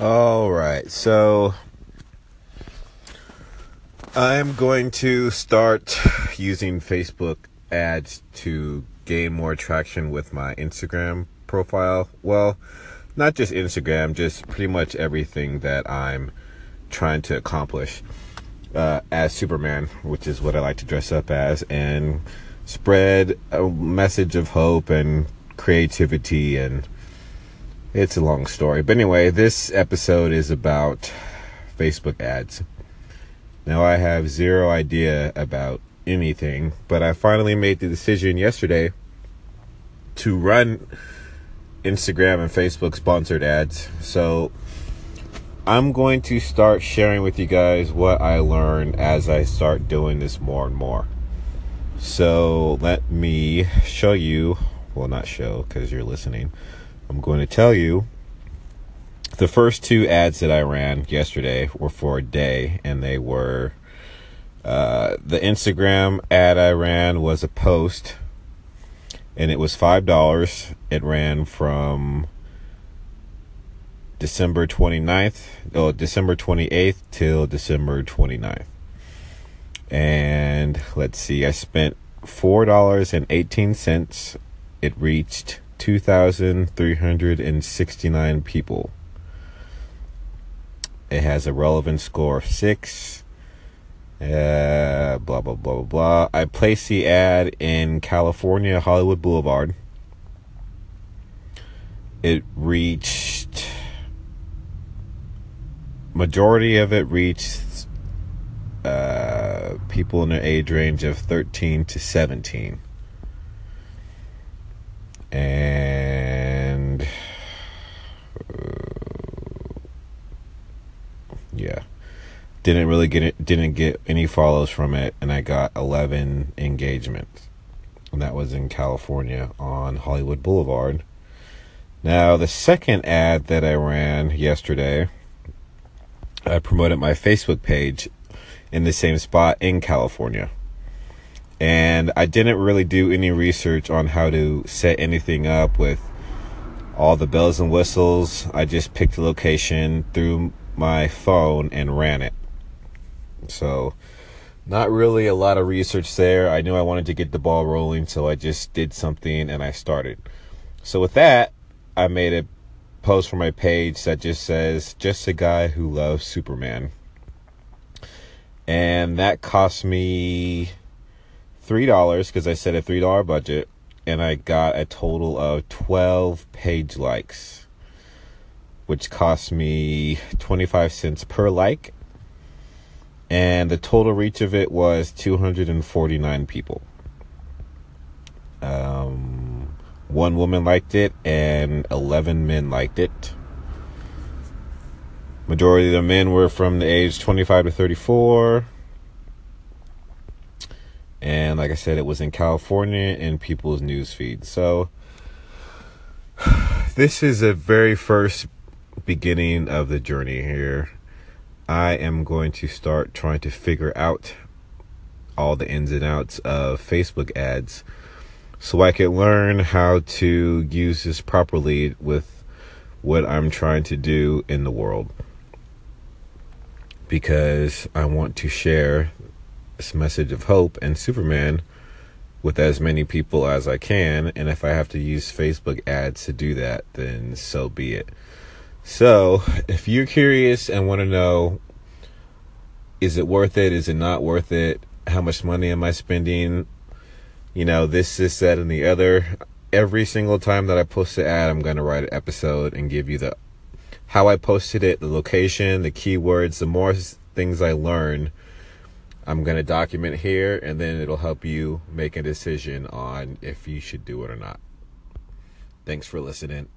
All right, so I'm going to start using Facebook ads to gain more traction with my Instagram profile. Well, not just Instagram, just pretty much everything that I'm trying to accomplish uh, as Superman, which is what I like to dress up as, and spread a message of hope and creativity and it's a long story. But anyway, this episode is about Facebook ads. Now, I have zero idea about anything, but I finally made the decision yesterday to run Instagram and Facebook sponsored ads. So, I'm going to start sharing with you guys what I learned as I start doing this more and more. So, let me show you, well, not show because you're listening I'm going to tell you the first two ads that I ran yesterday were for a day, and they were uh, the Instagram ad I ran was a post, and it was five dollars. It ran from December 29th, oh, December 28th till December 29th. And let's see, I spent $4.18. It reached 2,369 people. It has a relevant score of 6. Uh, blah, blah, blah, blah, blah. I placed the ad in California, Hollywood Boulevard. It reached, majority of it reached uh, people in the age range of 13 to 17 and uh, yeah. Didn't really get it didn't get any follows from it and i got 11 engagements. And that was in california on hollywood boulevard. Now the second ad that i ran yesterday i promoted my facebook page in the same spot in california and I didn't really do any research on how to set anything up with all the bells and whistles. I just picked a location through my phone and ran it. So, not really a lot of research there. I knew I wanted to get the ball rolling, so I just did something and I started. So, with that, I made a post for my page that just says, Just a guy who loves Superman. And that cost me three dollars because I set a three dollar budget, and I got a total of twelve page likes, which cost me twenty five cents per like, and the total reach of it was two hundred and forty nine people. Um, one woman liked it, and eleven men liked it. Majority of the men were from the age 25 to 34 and like I said, it was in California in people's newsfeed. So this is a very first beginning of the journey here. I am going to start trying to figure out all the ins and outs of Facebook ads so I can learn how to use this properly with what I'm trying to do in the world. Because I want to share this message of hope and Superman with as many people as I can. And if I have to use Facebook ads to do that, then so be it. So, if you're curious and want to know, is it worth it? Is it not worth it? How much money am I spending? You know, this, this, that, and the other. Every single time that I post an ad, I'm going to write an episode and give you the how I posted it, the location, the keywords, the more things I learn I'm going to document here and then it'll help you make a decision on if you should do it or not. Thanks for listening.